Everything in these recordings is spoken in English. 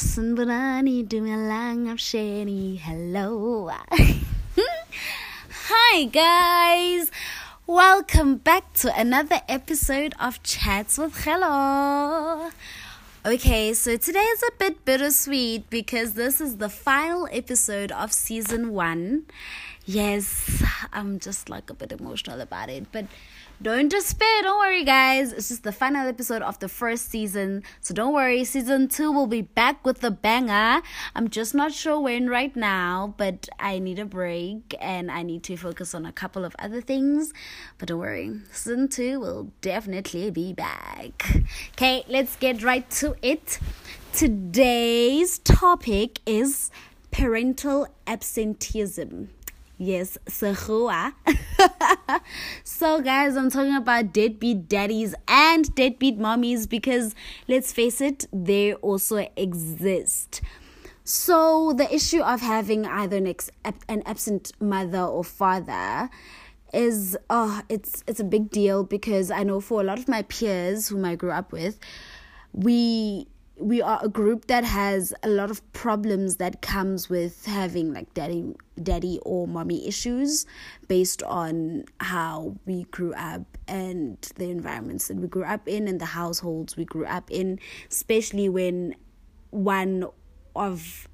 Sunburani dumalang sheni. Hello. Hi guys. Welcome back to another episode of Chats with Hello. Okay, so today is a bit bittersweet because this is the final episode of season one. Yes, I'm just like a bit emotional about it, but don't despair. Don't worry, guys. It's just the final episode of the first season. So don't worry. Season two will be back with the banger. I'm just not sure when right now, but I need a break and I need to focus on a couple of other things. But don't worry. Season two will definitely be back. Okay, let's get right to it. Today's topic is parental absenteeism. Yes, Sahua. so, guys, I'm talking about deadbeat daddies and deadbeat mommies because let's face it, they also exist. So, the issue of having either an, ex- an absent mother or father is oh it's it's a big deal because I know for a lot of my peers whom I grew up with, we we are a group that has a lot of problems that comes with having like daddy daddy or mommy issues based on how we grew up and the environments that we grew up in and the households we grew up in especially when one of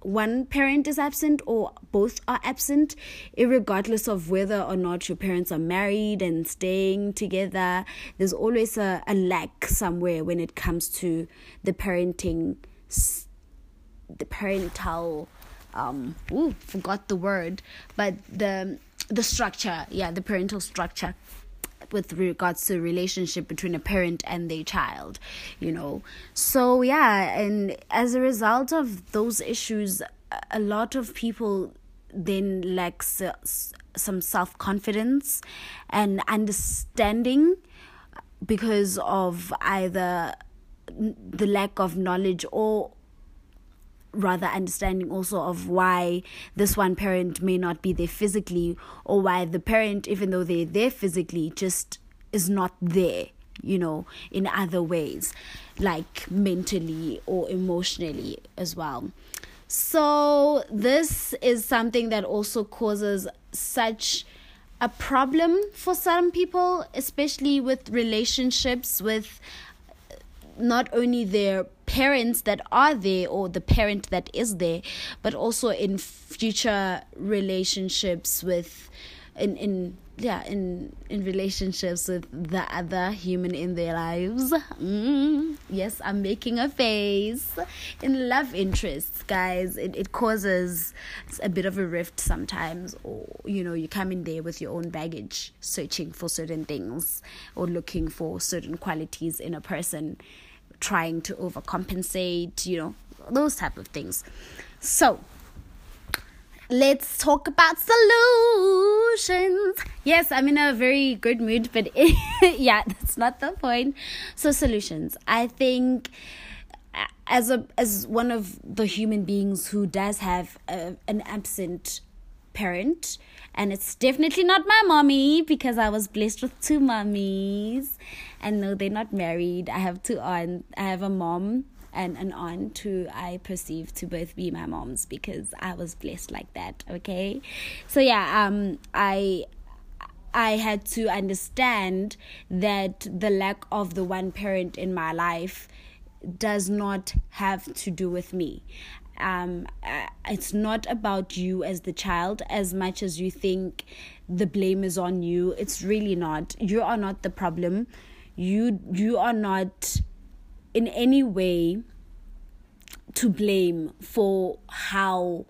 one parent is absent or both are absent, regardless of whether or not your parents are married and staying together, there's always a, a lack somewhere when it comes to the parenting, the parental, um, ooh, forgot the word, but the the structure, yeah, the parental structure with regards to relationship between a parent and their child you know. So yeah and as a result of those issues a lot of people then lack some self-confidence and understanding because of either the lack of knowledge or rather understanding also of why this one parent may not be there physically or why the parent even though they're there physically just is not there you know in other ways like mentally or emotionally as well. So this is something that also causes such a problem for some people especially with relationships with not only their parents that are there or the parent that is there but also in future relationships with in in yeah in in relationships with the other human in their lives. Mm, yes i'm making a face in love interests guys. It, it causes a bit of a rift sometimes or you know you come in there with your own baggage searching for certain things or looking for certain qualities in a person trying to overcompensate, you know, those type of things. So, let's talk about solutions. Yes, I'm in a very good mood, but it, yeah, that's not the point. So, solutions. I think as a as one of the human beings who does have a, an absent parent and it's definitely not my mommy because I was blessed with two mummies and no they're not married. I have two aunts I have a mom and an aunt who I perceive to both be my moms because I was blessed like that okay? So yeah um I I had to understand that the lack of the one parent in my life does not have to do with me um, uh, it's not about you as the child as much as you think the blame is on you. It's really not. You are not the problem. You you are not in any way to blame for how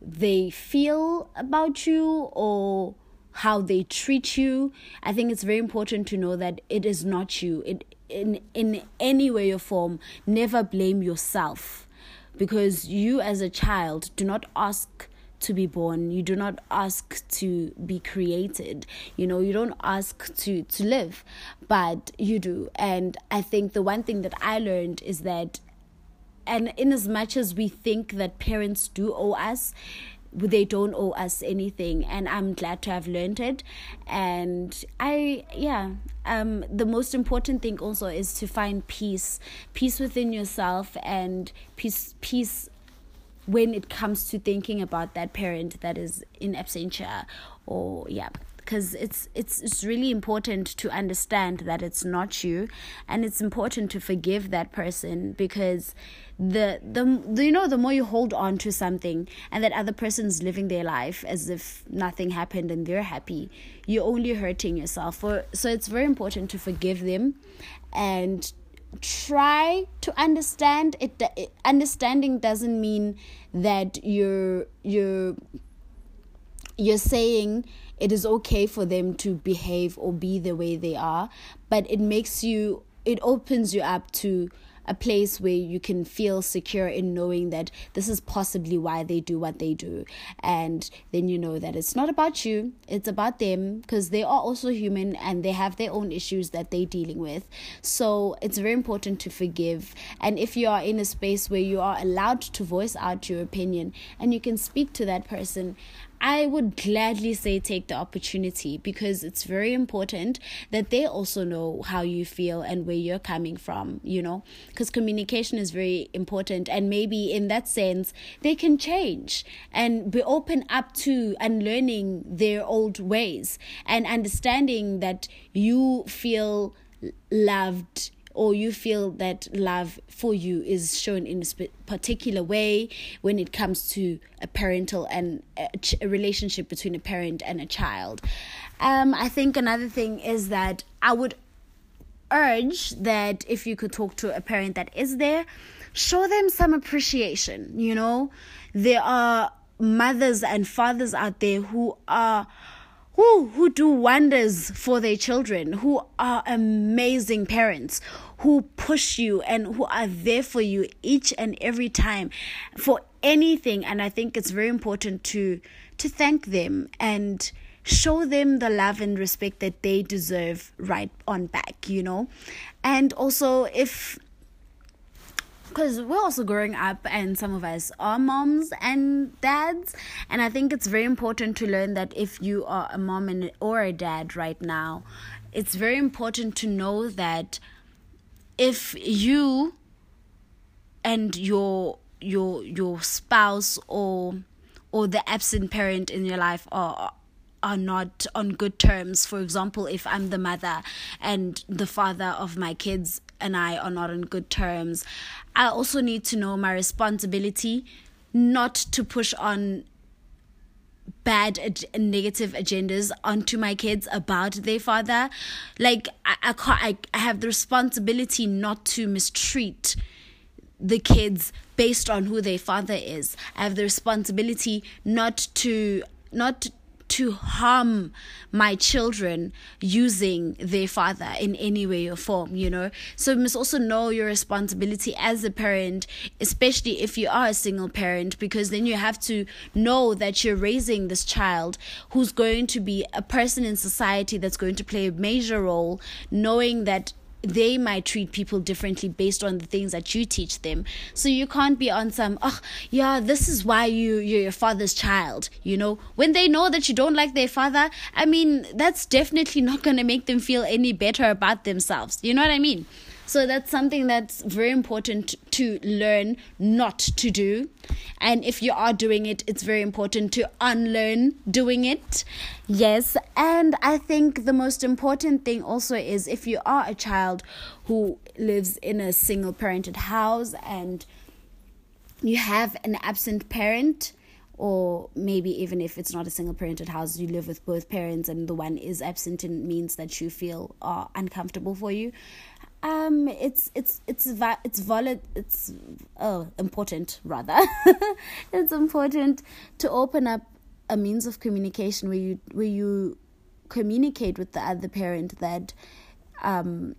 they feel about you or how they treat you. I think it's very important to know that it is not you. It in in any way or form never blame yourself because you as a child do not ask to be born. You do not ask to be created. You know you don't ask to to live but you do. And i think the one thing that i learned is that and in as much as we think that parents do owe us they don't owe us anything. And i'm glad to have learned it. And i yeah um the most important thing also is to find peace peace within yourself and peace peace when it comes to thinking about that parent that is in absentia or yeah because it's it's it's really important to understand that it's not you and it's important to forgive that person because the, the you know the more you hold on to something and that other person's living their life as if nothing happened and they're happy you're only hurting yourself. For so it's very important to forgive them and try to understand it understanding doesn't mean that you're you're you're saying it is okay for them to behave or be the way they are but it makes you it opens you up to a place where you can feel secure in knowing that this is possibly why they do what they do. And then you know that it's not about you, it's about them because they are also human and they have their own issues that they're dealing with. So it's very important to forgive. And if you are in a space where you are allowed to voice out your opinion and you can speak to that person, I would gladly say take the opportunity because it's very important that they also know how you feel and where you're coming from, you know, because communication is very important. And maybe in that sense, they can change and be open up to and learning their old ways and understanding that you feel loved or you feel that love for you is shown in a particular way when it comes to a parental and a, ch- a relationship between a parent and a child. Um, I think another thing is that I would urge that if you could talk to a parent that is there, show them some appreciation. You know, there are mothers and fathers out there who are who who do wonders for their children, who are amazing parents, who push you and who are there for you each and every time for anything and I think it's very important to to thank them and show them the love and respect that they deserve right on back, you know. And also if because we're also growing up and some of us are moms and dads and i think it's very important to learn that if you are a mom and or a dad right now it's very important to know that if you and your your your spouse or or the absent parent in your life are are not on good terms. For example, if I'm the mother and the father of my kids and I are not on good terms, I also need to know my responsibility not to push on bad ag- negative agendas onto my kids about their father. Like i i, can't, I, I have the responsibility not to mistreat the kids based on who their father is. I have the responsibility not to not to harm my children using their father in any way or form, you know. So you must also know your responsibility as a parent, especially if you are a single parent, because then you have to know that you're raising this child who's going to be a person in society that's going to play a major role, knowing that they might treat people differently based on the things that you teach them. So you can't be on some, oh, yeah, this is why you, you're your father's child, you know? When they know that you don't like their father, I mean, that's definitely not going to make them feel any better about themselves. You know what I mean? So that's something that's very important to learn not to do. And if you are doing it, it's very important to unlearn doing it. Yes. And I think the most important thing also is if you are a child who lives in a single parented house and you have an absent parent, or maybe even if it's not a single parented house you live with both parents and the one is absent and means that you feel are uncomfortable for you um, it's it's it's it's valid. It's oh important rather. it's important to open up a means of communication where you where you communicate with the other parent that um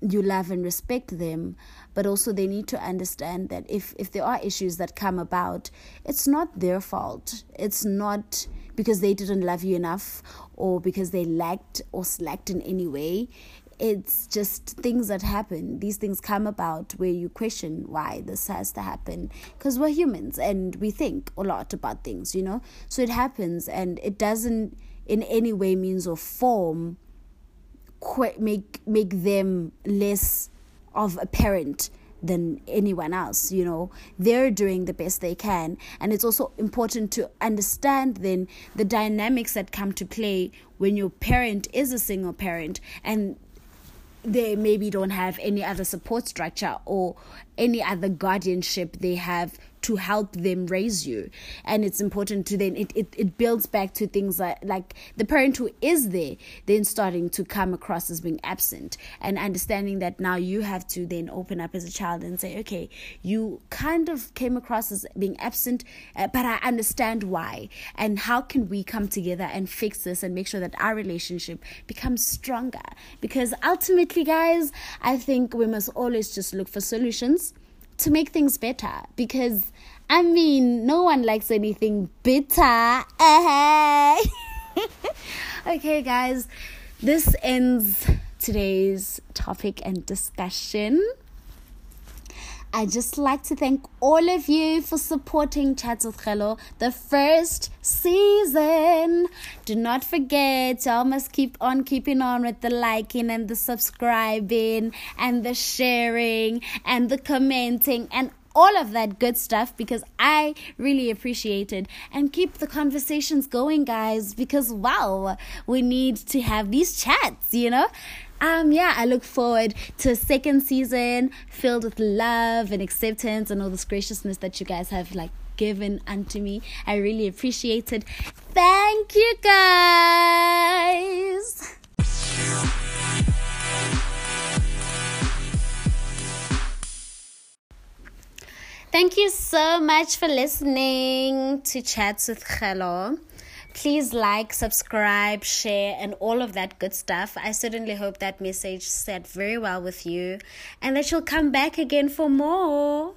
you love and respect them but also they need to understand that if if there are issues that come about it's not their fault it's not because they didn't love you enough or because they lacked or slacked in any way it's just things that happen. These things come about where you question why this has to happen because we're humans and we think a lot about things, you know? So it happens and it doesn't in any way, means, or form make make them less of a parent than anyone else you know they're doing the best they can and it's also important to understand then the dynamics that come to play when your parent is a single parent and they maybe don't have any other support structure or any other guardianship they have to help them raise you. And it's important to then it, it, it builds back to things like like the parent who is there then starting to come across as being absent and understanding that now you have to then open up as a child and say okay you kind of came across as being absent uh, but i understand why. And how can we come together and fix this and make sure that our relationship becomes stronger? Because ultimately guys i think we must always just look for solutions to make things better because I mean, no one likes anything bitter. Okay, guys, this ends today's topic and discussion. I just like to thank all of you for supporting Chats with Hello, the first season. Do not forget, y'all must keep on keeping on with the liking and the subscribing and the sharing and the commenting and all of that good stuff because I really appreciate it. And keep the conversations going, guys, because wow, we need to have these chats, you know? um yeah i look forward to a second season filled with love and acceptance and all this graciousness that you guys have like given unto me i really appreciate it thank you guys Thank you so much for listening to Chats with Hello. Please like, subscribe, share, and all of that good stuff. I certainly hope that message sat very well with you and that you'll come back again for more.